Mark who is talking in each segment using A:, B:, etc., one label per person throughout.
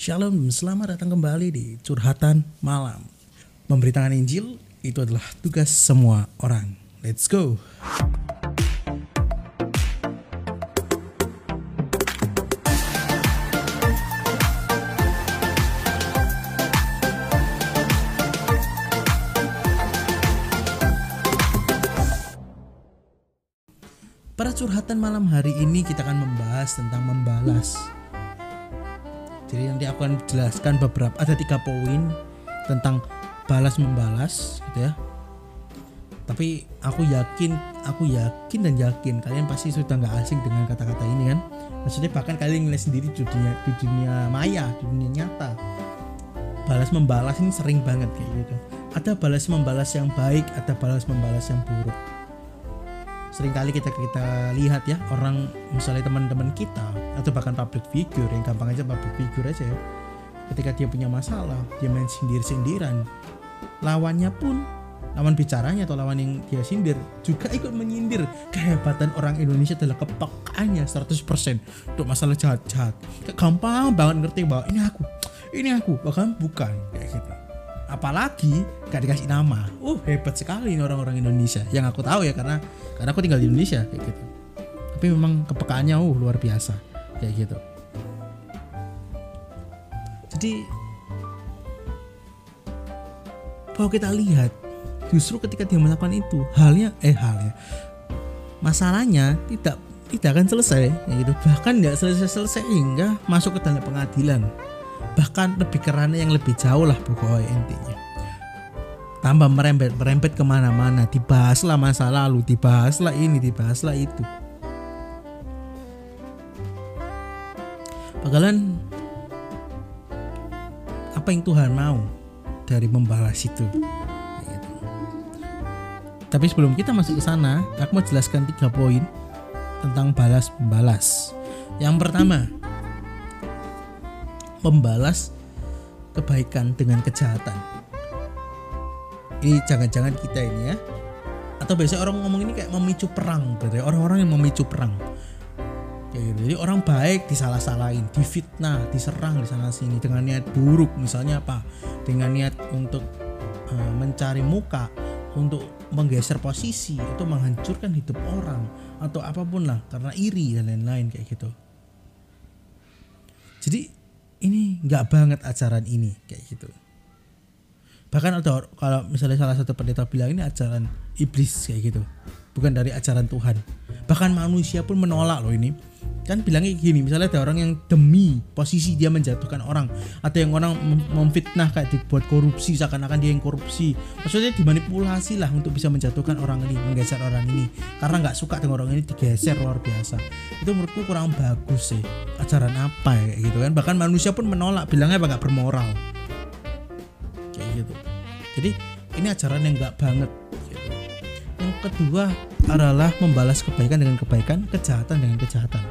A: Shalom, selamat datang kembali di Curhatan Malam. Memberitakan Injil itu adalah tugas semua orang. Let's go. Pada curhatan malam hari ini kita akan membahas tentang membalas. Jadi nanti aku akan jelaskan beberapa ada tiga poin tentang balas membalas gitu ya. Tapi aku yakin, aku yakin dan yakin kalian pasti sudah nggak asing dengan kata-kata ini kan. Maksudnya bahkan kalian ngeliat sendiri di dunia di dunia maya, di dunia nyata. Balas membalas ini sering banget kayak gitu. Ada balas membalas yang baik, ada balas membalas yang buruk sering kali kita kita lihat ya orang misalnya teman-teman kita atau bahkan public figure yang gampang aja public figure aja ya ketika dia punya masalah dia main sindir-sindiran lawannya pun lawan bicaranya atau lawan yang dia sindir juga ikut menyindir. Kehebatan orang Indonesia adalah kepekaannya 100% untuk masalah jahat-jahat. Gampang banget ngerti bahwa ini aku ini aku. Bahkan bukan kayak gitu apalagi gak dikasih nama. Uh hebat sekali orang-orang Indonesia. Yang aku tahu ya karena karena aku tinggal di Indonesia kayak gitu. Tapi memang kepekaannya uh luar biasa kayak gitu. Jadi kalau kita lihat justru ketika dia melakukan itu halnya eh halnya masalahnya tidak tidak akan selesai ya gitu. Bahkan tidak selesai selesai hingga masuk ke dalam pengadilan bahkan lebih kerana yang lebih jauh lah pokoknya intinya. Tambah merembet merembet ke mana-mana. Dibahaslah masa lalu dibahaslah ini dibahaslah itu. Bakalan apa yang Tuhan mau dari membalas itu? Tapi sebelum kita masuk ke sana aku mau jelaskan tiga poin tentang balas membalas yang pertama membalas kebaikan dengan kejahatan. Ini jangan-jangan kita ini ya. Atau biasanya orang ngomong ini kayak memicu perang, berarti orang-orang yang memicu perang. Kayak gitu. Jadi orang baik disalah-salahin, difitnah, diserang di sana sini dengan niat buruk, misalnya apa? Dengan niat untuk uh, mencari muka, untuk menggeser posisi, atau menghancurkan hidup orang, atau apa pun lah, karena iri dan lain-lain kayak gitu. Jadi ini nggak banget ajaran ini kayak gitu. Bahkan ada kalau misalnya salah satu pendeta bilang ini ajaran iblis kayak gitu. Bukan dari ajaran Tuhan. Bahkan manusia pun menolak loh ini kan bilangnya gini misalnya ada orang yang demi posisi dia menjatuhkan orang atau yang orang memfitnah kayak dibuat korupsi seakan-akan dia yang korupsi. Maksudnya dimanipulasi lah untuk bisa menjatuhkan orang ini menggeser orang ini. Karena nggak suka dengan orang ini digeser luar biasa. Itu menurutku kurang bagus sih. Ajaran apa ya gitu kan? Bahkan manusia pun menolak bilangnya apa nggak bermoral. Kayak gitu. Jadi ini ajaran yang nggak banget kedua adalah membalas kebaikan dengan kebaikan kejahatan dengan kejahatan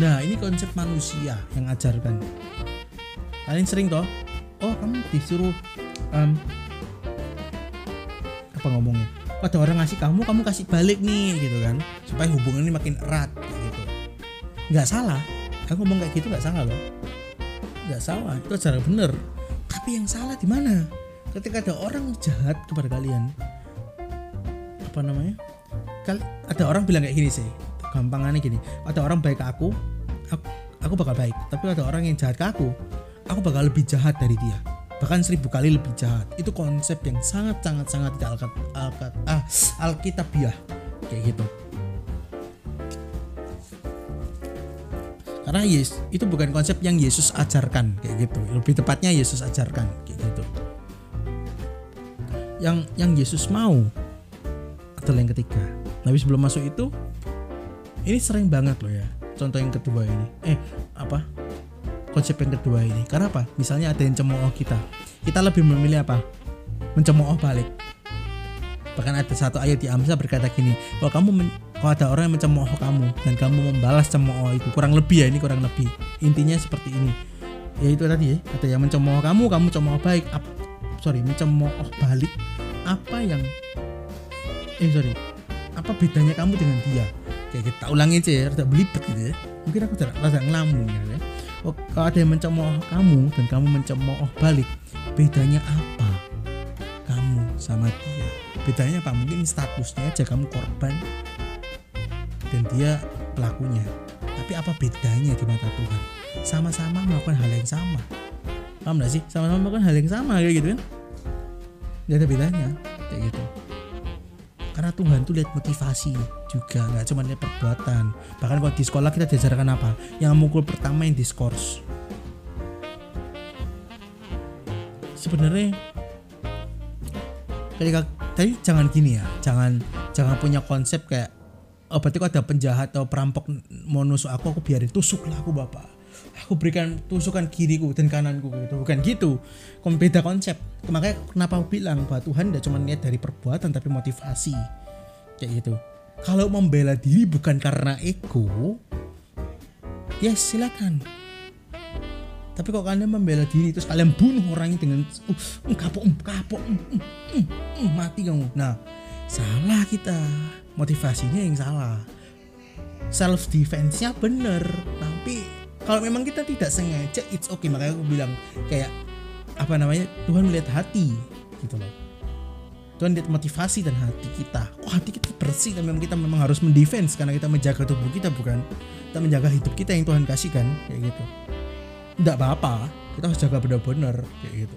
A: Nah ini konsep manusia yang ajarkan. Kalian sering toh, oh kamu disuruh um, apa ngomongnya? Ada orang ngasih kamu, kamu kasih balik nih gitu kan, supaya hubungan ini makin erat gitu. Nggak salah, aku ngomong kayak gitu nggak salah loh. Nggak salah, itu cara bener. Tapi yang salah di mana? Ketika ada orang jahat kepada kalian, apa namanya? Kali, ada orang bilang kayak gini sih, gampangannya gini. Ada orang baik ke aku, aku aku bakal baik. Tapi ada orang yang jahat ke aku aku bakal lebih jahat dari dia. Bahkan seribu kali lebih jahat. Itu konsep yang sangat sangat sangat tidak alkat, alkat, ah, alkitabiah. Kayak gitu. Karena yes itu bukan konsep yang Yesus ajarkan kayak gitu. Lebih tepatnya Yesus ajarkan kayak gitu. Yang yang Yesus mau adalah yang ketiga. Tapi sebelum masuk itu ini sering banget loh ya. Contoh yang kedua ini. Eh apa? Konsep yang kedua ini. Karena apa? Misalnya ada yang cemooh kita. Kita lebih memilih apa? Mencemooh balik. Bahkan ada satu ayat di Amsal berkata gini kalau kamu men- kalau ada orang yang mencemooh kamu dan kamu membalas cemooh itu kurang lebih ya ini kurang lebih. Intinya seperti ini. Ya itu tadi ya ada yang mencemooh kamu kamu cemooh baik Ap, sorry mencemooh balik. Apa yang eh sorry. Apa bedanya kamu dengan dia? Kayak kita ulangi aja ya rada belibet gitu ya. Mungkin aku rada, rada ngelamun ya, ya. Oh, kalau ada yang mencemooh kamu dan kamu mencemooh balik bedanya apa kamu sama dia? Bedanya apa? Mungkin statusnya aja kamu korban dan dia pelakunya. Tapi apa bedanya di mata Tuhan? Sama-sama melakukan hal yang sama. Paham gak sih? Sama-sama melakukan hal yang sama kayak gitu kan? Gak ada bedanya Tuhan tuh lihat motivasi juga nggak cuma lihat perbuatan. Bahkan kalau di sekolah kita diajarkan apa? Yang mukul pertama yang diskors. Sebenarnya ketika tadi jangan gini ya jangan jangan punya konsep kayak oh berarti kalau ada penjahat atau perampok mau nusuk aku aku biarin tusuklah aku bapak. Aku berikan tusukan kiriku dan kananku gitu. Bukan gitu. Beda konsep. Makanya kenapa aku bilang bahwa Tuhan tidak cuma lihat dari perbuatan tapi motivasi kayak gitu. Kalau membela diri bukan karena ego ya silakan. Tapi kalau kalian membela diri terus kalian bunuh orangnya dengan uh, uh, kapok um, um, mati kamu. Nah salah kita. Motivasinya yang salah. Self defense nya bener tapi kalau memang kita tidak sengaja it's okay. Makanya aku bilang kayak apa namanya Tuhan melihat hati gitu loh Tuhan lihat motivasi dan hati kita. Kok hati kita bersih dan memang kita memang harus mendefense karena kita menjaga tubuh kita bukan? Kita menjaga hidup kita yang Tuhan kasihkan kayak gitu. Tidak apa-apa. Kita harus jaga benar-benar kayak gitu.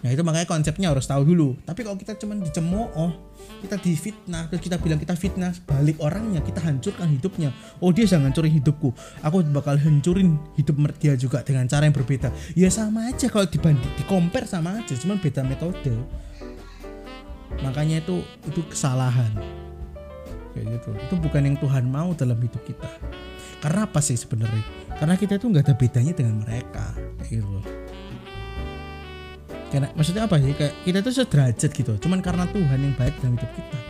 A: Nah itu makanya konsepnya harus tahu dulu. Tapi kalau kita cuma dicemooh kita difitnah terus kita bilang kita fitnah balik orangnya kita hancurkan hidupnya. Oh dia jangan hancurin hidupku. Aku bakal hancurin hidup dia juga dengan cara yang berbeda. Ya sama aja kalau dibanding di compare sama aja cuman beda metode makanya itu itu kesalahan. Kayak gitu. Itu bukan yang Tuhan mau dalam hidup kita. Karena apa sih sebenarnya? Karena kita itu nggak ada bedanya dengan mereka. Kayak gitu. Karena maksudnya apa sih? Kayak kita tuh sederajat gitu. Cuman karena Tuhan yang baik dalam hidup kita. Gitu.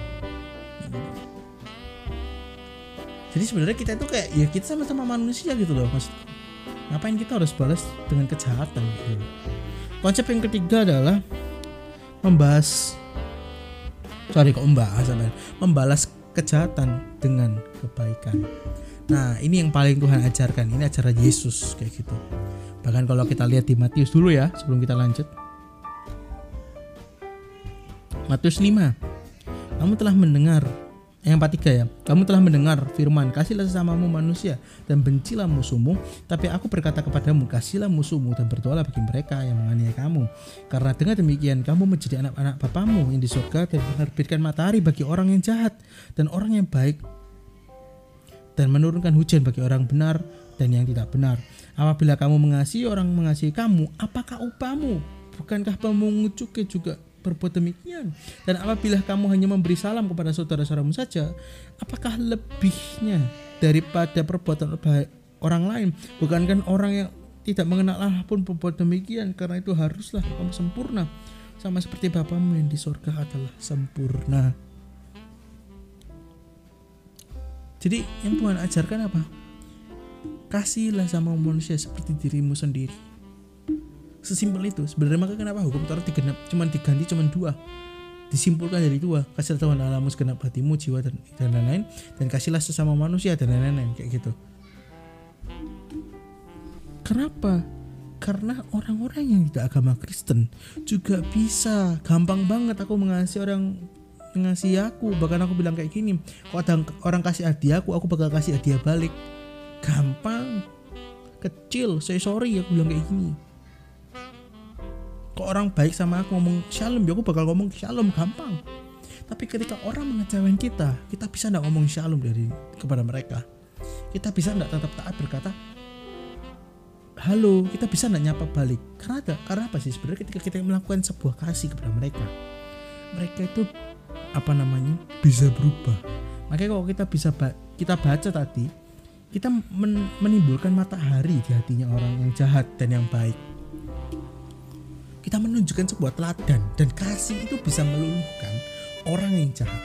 A: jadi sebenarnya kita itu kayak ya kita sama-sama manusia gitu loh maksud ngapain kita harus balas dengan kejahatan gitu? Konsep yang ketiga adalah membahas sorry kok membahas sampean. membalas kejahatan dengan kebaikan. Nah ini yang paling Tuhan ajarkan. Ini ajaran Yesus kayak gitu. Bahkan kalau kita lihat di Matius dulu ya sebelum kita lanjut. Matius 5 Kamu telah mendengar yang 43 ya. Kamu telah mendengar firman Kasihlah sesamamu manusia Dan bencilah musuhmu. Tapi aku berkata kepadamu Kasihlah musuhmu dan berdoalah bagi mereka yang menganiaya kamu. Karena dengan demikian Kamu menjadi anak-anak Bapamu yang di surga Dan menerbitkan matahari bagi orang yang jahat Dan orang yang baik Dan menurunkan hujan bagi orang benar Dan yang tidak benar. Apabila kamu mengasihi orang mengasihi kamu Apakah upahmu? Bukankah pemungut cukai juga berbuat demikian? Dan apabila kamu hanya memberi salam kepada saudara-saudaramu saja apakah lebihnya daripada perbuatan baik orang lain? Bukankah orang yang tidak mengenal Allah pun berbuat demikian? Karena itu haruslah kamu sempurna. Sama seperti Bapamu yang di surga adalah sempurna. Jadi yang Tuhan ajarkan apa? Kasihlah sama manusia seperti dirimu sendiri sesimpel itu. Sebenarnya maka kenapa hukum Taurat digenap cuman diganti cuman dua? Disimpulkan dari dua. Kasih Tuhan Allahmu segenap hatimu jiwa dan dan lain-lain. Dan kasihlah sesama manusia dan lain-lain kayak gitu. Kenapa? Karena orang-orang yang tidak agama Kristen juga bisa. Gampang banget aku mengasihi orang mengasihi aku. Bahkan aku bilang kayak gini kalau ada orang kasih hadiah aku aku bakal kasih hadiah balik. Gampang. Kecil. Saya sorry aku bilang kayak gini kok orang baik sama aku ngomong shalom? Ya aku bakal ngomong shalom gampang. Tapi ketika orang mengecewain kita kita bisa nggak ngomong shalom dari kepada mereka? Kita bisa nggak tetap taat berkata halo kita bisa nggak nyapa balik? Karena karena apa sih sebenarnya ketika kita melakukan sebuah kasih kepada mereka? Mereka itu apa namanya bisa berubah. Makanya kalau kita bisa ba kita baca tadi kita men menimbulkan matahari di hatinya orang yang jahat dan yang baik kita menunjukkan sebuah teladan dan kasih itu bisa meluluhkan orang yang jahat.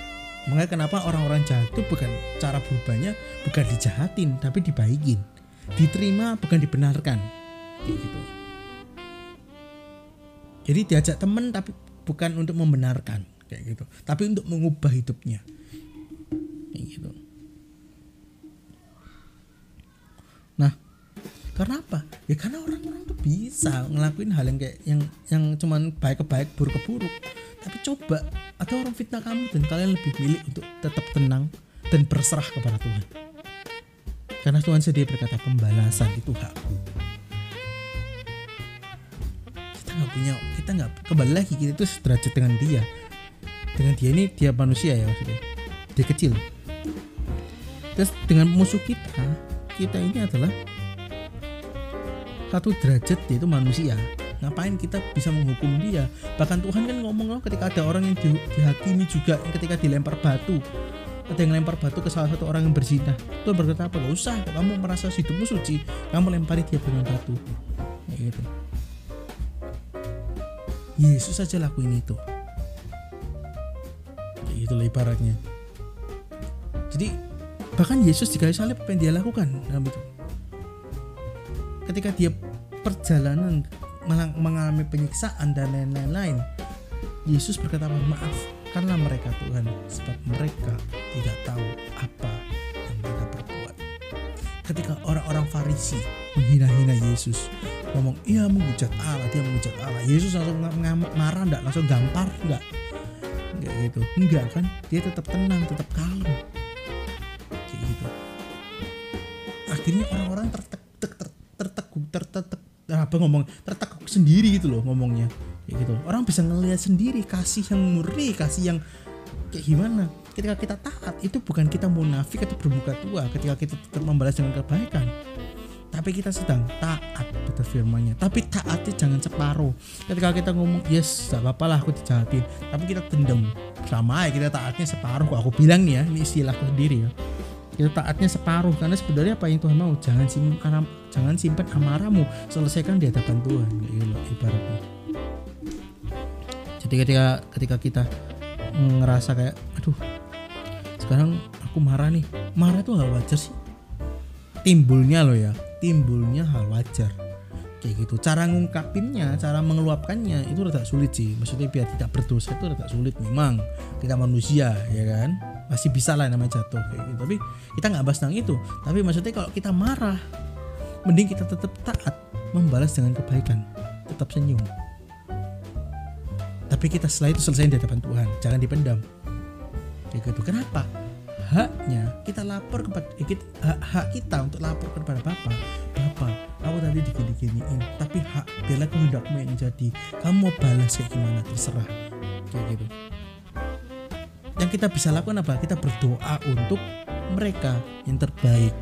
A: Makanya kenapa orang-orang jahat itu bukan cara berubahnya bukan dijahatin tapi dibaikin. Diterima bukan dibenarkan. Kayak gitu. Jadi diajak temen tapi bukan untuk membenarkan kayak gitu, tapi untuk mengubah hidupnya. Kayak gitu. Nah, karena apa ya karena orang-orang bisa ngelakuin hal yang kayak yang yang cuman baik ke baik buruk ke buruk. Tapi coba ada orang fitnah kamu dan kalian lebih milih untuk tetap tenang dan berserah kepada Tuhan. Karena Tuhan sendiri berkata pembalasan itu hakku. Kita nggak punya kita nggak kembali lagi kita itu sederajat dengan dia. Dengan dia ini dia manusia ya maksudnya. Dia kecil. Terus dengan musuh kita kita ini adalah satu derajat yaitu manusia. Ngapain kita bisa menghukum dia? Bahkan Tuhan kan ngomong loh ketika ada orang yang di, dihakimi juga ketika dilempar batu. Ada yang lempar batu ke salah satu orang yang berzina. Tuhan berkata apa? Gak usah kamu merasa hidupmu suci kamu lempari dia dengan batu. Kayak gitu. Yesus saja lakuin itu. Kayak gitu lah ibaratnya. Jadi bahkan Yesus di kayu salib apa yang dia lakukan dalam ketika dia perjalanan mengalami penyiksaan dan lain-lain Yesus berkata maaf karena mereka Tuhan sebab mereka tidak tahu apa yang mereka perbuat. Ketika orang-orang Farisi menghina-hina Yesus ngomong iya menghujat Allah dia menghujat Allah. Yesus langsung marah enggak langsung gampar enggak enggak gitu. Enggak kan? Dia tetap tenang tetap kalem. Akhirnya orang-orang tertek tertekuk tertek apa ngomong tertekuk sendiri gitu loh ngomongnya. Kayak gitu. Orang bisa ngelihat sendiri kasih yang murni kasih yang kayak gimana. Ketika kita taat itu bukan kita munafik atau bermuka tua ketika kita tetap membalas dengan kebaikan. Tapi kita sedang taat betul firmannya. Tapi taatnya jangan separuh. Ketika kita ngomong yes gak apa-apa lah aku dijahatin. Tapi kita tendem sama ya kita taatnya separuh aku bilang nih ya ini istilahku sendiri ya kita taatnya separuh karena sebenarnya apa yang Tuhan mau? Jangan simpan jangan simpan amarahmu. Selesaikan di hadapan Tuhan. Gitu ibaratnya. Jadi ketika ketika kita ngerasa kayak aduh sekarang aku marah nih. Marah itu hal wajar sih. Timbulnya loh ya. Timbulnya hal wajar. Kayak gitu. Cara ngungkapinnya cara mengeluapkannya itu rada sulit sih. Maksudnya biar tidak berdosa itu rada sulit memang. Kita manusia ya kan masih bisa lah namanya jatuh kayak gitu. Tapi kita nggak bahas tentang itu. Tapi maksudnya kalau kita marah mending kita tetap taat membalas dengan kebaikan. Tetap senyum. Tapi kita setelah itu selesai di hadapan Tuhan. Jangan dipendam. Kayak gitu. Kenapa? Haknya kita lapor kepada eh, kita, hak, hak kita untuk lapor kepada Bapak Bapak aku tadi digini-giniin tapi hak bela kehendakmu yang jadi. Kamu mau balas kayak gimana? Terserah. Kayak gitu yang kita bisa lakukan apa? Kita berdoa untuk mereka yang terbaik.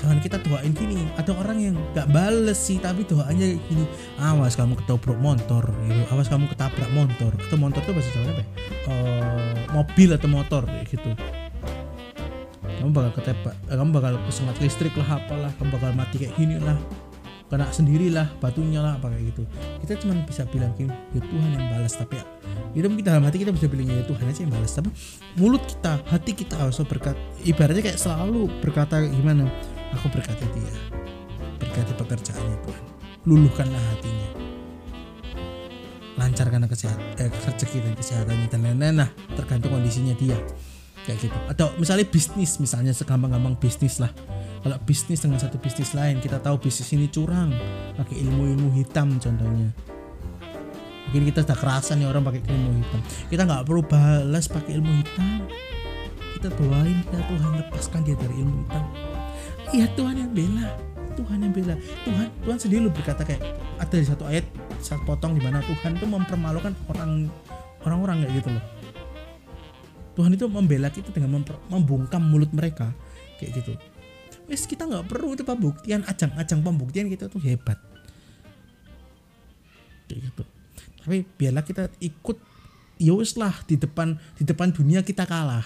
A: Jangan kita doain gini. Ada orang yang gak bales sih tapi doanya gini. Awas kamu ketobrak motor gitu. Awas kamu ketabrak motor. Atau motor itu bahasa Jawa apa ya? Uh, mobil atau motor gitu. Kamu bakal ketebak eh, kamu bakal kesengat listrik lah apalah. Kamu bakal mati kayak gini lah kena sendirilah batunya lah apa kayak gitu. Kita cuma bisa bilang ya Tuhan yang balas. Tapi ya itu mungkin dalam hati kita bisa bilang ya Tuhan aja yang balas. Tapi mulut kita hati kita harus berkat ibaratnya kayak selalu berkata gimana? Aku berkati dia berkati pekerjaannya Tuhan. Luluhkanlah hatinya. Lancarkan kesehatan eh, rezeki dan kesehatannya dan lain-lain lah tergantung kondisinya dia kayak gitu. Atau misalnya bisnis misalnya segampang-gampang bisnis lah. Kalau bisnis dengan satu bisnis lain kita tahu bisnis ini curang. Pakai ilmu-ilmu hitam contohnya. Mungkin kita sudah kerasan nih orang pakai ilmu hitam. Kita nggak perlu balas pakai ilmu hitam. Kita doain ya Tuhan lepaskan dia dari ilmu hitam. Iya Tuhan yang bela. Tuhan yang bela. Tuhan Tuhan sendiri lu berkata kayak ada di satu ayat saat potong di mana Tuhan itu mempermalukan orang orang-orang kayak gitu loh Tuhan itu membela kita dengan membungkam mulut mereka kayak gitu. Wes kita nggak perlu itu pembuktian ajang-ajang pembuktian kita tuh hebat. Gitu. Tapi biarlah kita ikut ya lah di depan di depan dunia kita kalah.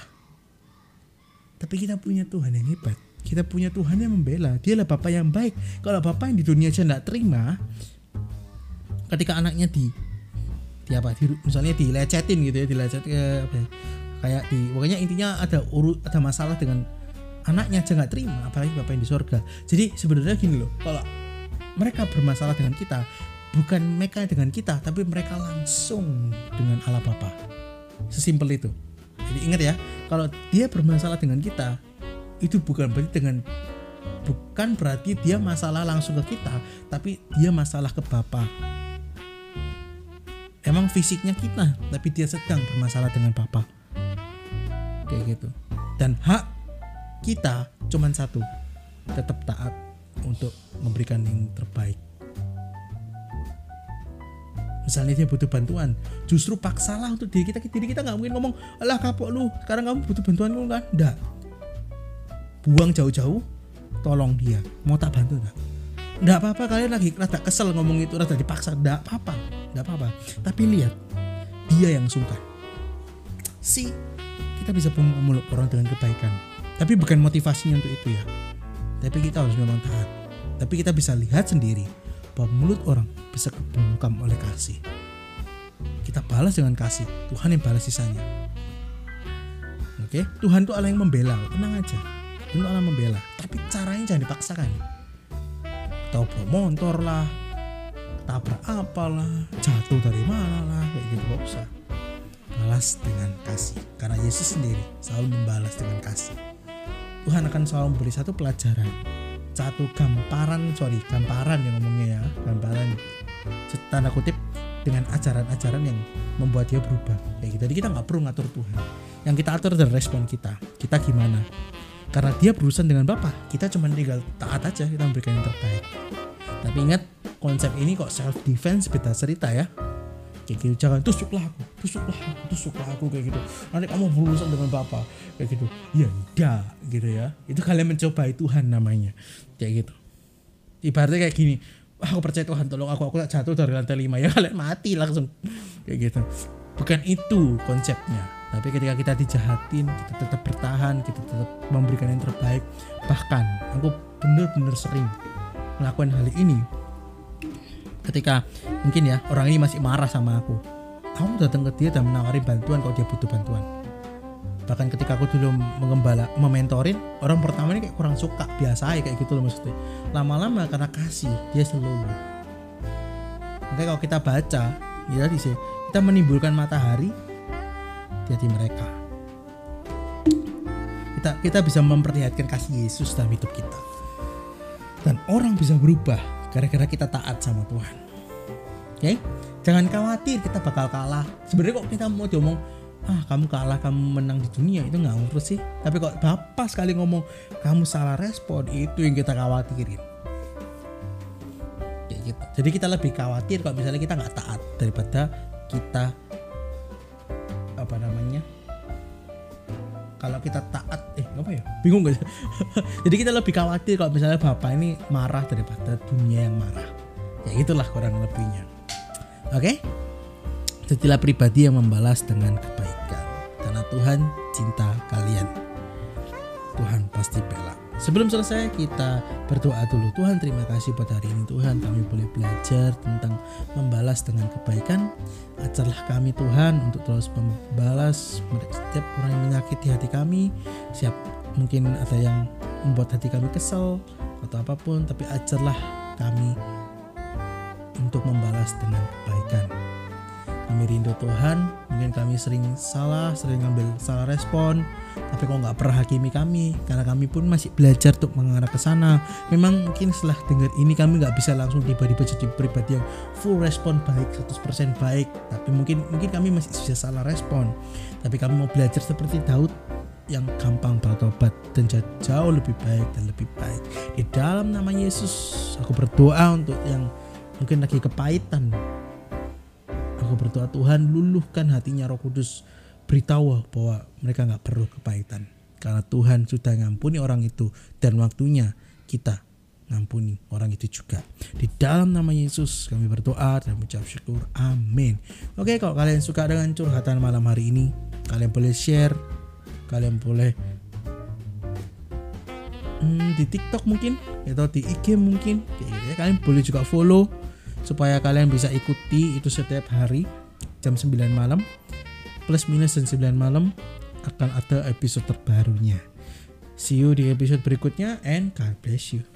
A: Tapi kita punya Tuhan yang hebat. Kita punya Tuhan yang membela. Dialah Bapak yang baik. Kalau Bapak yang di dunia aja tidak terima ketika anaknya di di apa di, misalnya dilecetin gitu ya dilecet ke kayak di pokoknya intinya ada urut ada masalah dengan anaknya aja nggak terima apalagi bapak yang di surga jadi sebenarnya gini loh kalau mereka bermasalah dengan kita bukan mereka dengan kita tapi mereka langsung dengan Allah Bapa. Sesimpel itu. Jadi ingat ya kalau dia bermasalah dengan kita itu bukan berarti dengan bukan berarti dia masalah langsung ke kita tapi dia masalah ke Bapak emang fisiknya kita tapi dia sedang bermasalah dengan Bapak kayak gitu. Dan hak kita cuman satu tetap taat untuk memberikan yang terbaik. Misalnya dia butuh bantuan justru paksalah untuk diri kita diri kita nggak mungkin ngomong alah kapok lu sekarang kamu butuh bantuan lu kan? Enggak buang jauh-jauh tolong dia. Mau tak bantu enggak enggak apa-apa kalian lagi rada kesel ngomong itu rada dipaksa. Enggak apa-apa enggak apa-apa. Tapi lihat dia yang sungkan si kita bisa memeluk orang dengan kebaikan tapi bukan motivasinya untuk itu ya tapi kita harus memang taat tapi kita bisa lihat sendiri bahwa mulut orang bisa kebungkam oleh kasih. Kita balas dengan kasih, Tuhan yang balas sisanya. Oke, Tuhan itu Allah yang membela, tenang aja. Tuhan Allah membela, tapi caranya jangan dipaksakan. Tahu motor lah, tabrak apalah, jatuh dari mana lah, kayak gitu gak usah. Balas dengan kasih, karena Yesus sendiri selalu membalas dengan kasih. Tuhan akan selalu memberi satu pelajaran satu gamparan sorry gamparan yang ngomongnya ya gamparan. Tanda kutip dengan ajaran-ajaran yang membuat dia berubah. Kayak gitu. Jadi kita nggak perlu ngatur Tuhan. Yang kita atur adalah respon kita. Kita gimana? Karena dia berurusan dengan Bapak kita cuma tinggal taat aja kita memberikan yang terbaik. Tapi ingat konsep ini kok self defense beda cerita ya kayak gitu jangan tusuklah aku tusuklah aku tusuklah aku kayak gitu. Nanti kamu berurusan dengan bapak kayak gitu. Ya enggak gitu ya. Itu kalian mencobai Tuhan namanya kayak gitu. Ibaratnya kayak gini aku percaya Tuhan tolong aku aku tak jatuh dari lantai lima. Ya kalian mati langsung kayak gitu. Bukan itu konsepnya tapi ketika kita dijahatin kita tetap bertahan kita tetap memberikan yang terbaik. Bahkan aku bener-bener sering melakukan hal ini ketika mungkin ya orang ini masih marah sama aku. Kamu datang ke dia dan menawari bantuan kalau dia butuh bantuan. Bahkan ketika aku dulu mengembala mementorin orang pertama ini kayak kurang suka biasa ya kayak gitu loh maksudnya. Lama-lama karena kasih dia selalu. Makanya kalau kita baca ya di sini kita menimbulkan matahari di hati mereka. Kita kita bisa memperlihatkan kasih Yesus dalam hidup kita. Dan orang bisa berubah gara-gara kita taat sama Tuhan. Oke okay? jangan khawatir kita bakal kalah. Sebenarnya kok kita mau diomong ah kamu kalah kamu menang di dunia itu nggak ngurus sih. Tapi kok bapak sekali ngomong kamu salah respon itu yang kita khawatirin. Kayak gitu. Jadi kita lebih khawatir kalau misalnya kita nggak taat daripada kita apa namanya kalau kita ya bingung gak jadi kita lebih khawatir kalau misalnya bapak ini marah daripada dunia yang marah. Ya itulah kurang lebihnya. Oke? Okay? jadilah pribadi yang membalas dengan kebaikan karena Tuhan cinta kalian. Tuhan pasti bela. Sebelum selesai kita berdoa dulu. Tuhan terima kasih pada hari ini. Tuhan kami boleh belajar tentang membalas dengan kebaikan. Ajarlah kami Tuhan untuk terus membalas setiap orang yang menyakiti hati kami. Siap mungkin ada yang membuat hati kami kesel atau apa pun Tapi ajarlah kami untuk membalas dengan kebaikan. Kami rindu Tuhan mungkin kami sering salah sering ngambil salah respon tapi kok nggak pernah hakimi kami? Karena kami pun masih belajar untuk mengarah ke sana. Memang mungkin setelah dengar ini kami nggak bisa langsung tiba-tiba jadi pribadi yang full respon baik 100% baik. Tapi mungkin mungkin kami masih bisa salah respon. Tapi kami mau belajar seperti Daud yang gampang bertobat dan jauh lebih baik dan lebih baik di dalam nama Yesus aku berdoa untuk yang mungkin lagi kepahitan Aku berdoa Tuhan luluhkan hatinya Roh Kudus beritahu bahwa mereka nggak perlu kepahitan karena Tuhan sudah ngampuni orang itu dan waktunya kita ngampuni orang itu juga. Di dalam nama Yesus kami berdoa dan mengucap syukur. Amin. Oke, kalau kalian suka dengan curhatan malam hari ini, kalian boleh share, kalian boleh hmm, di TikTok mungkin atau di IG mungkin, kayak gitu ya. Kalian boleh juga follow supaya kalian bisa ikuti itu setiap hari jam 9 malam plus minus jam 9 malam akan ada episode terbarunya see you di episode berikutnya and God bless you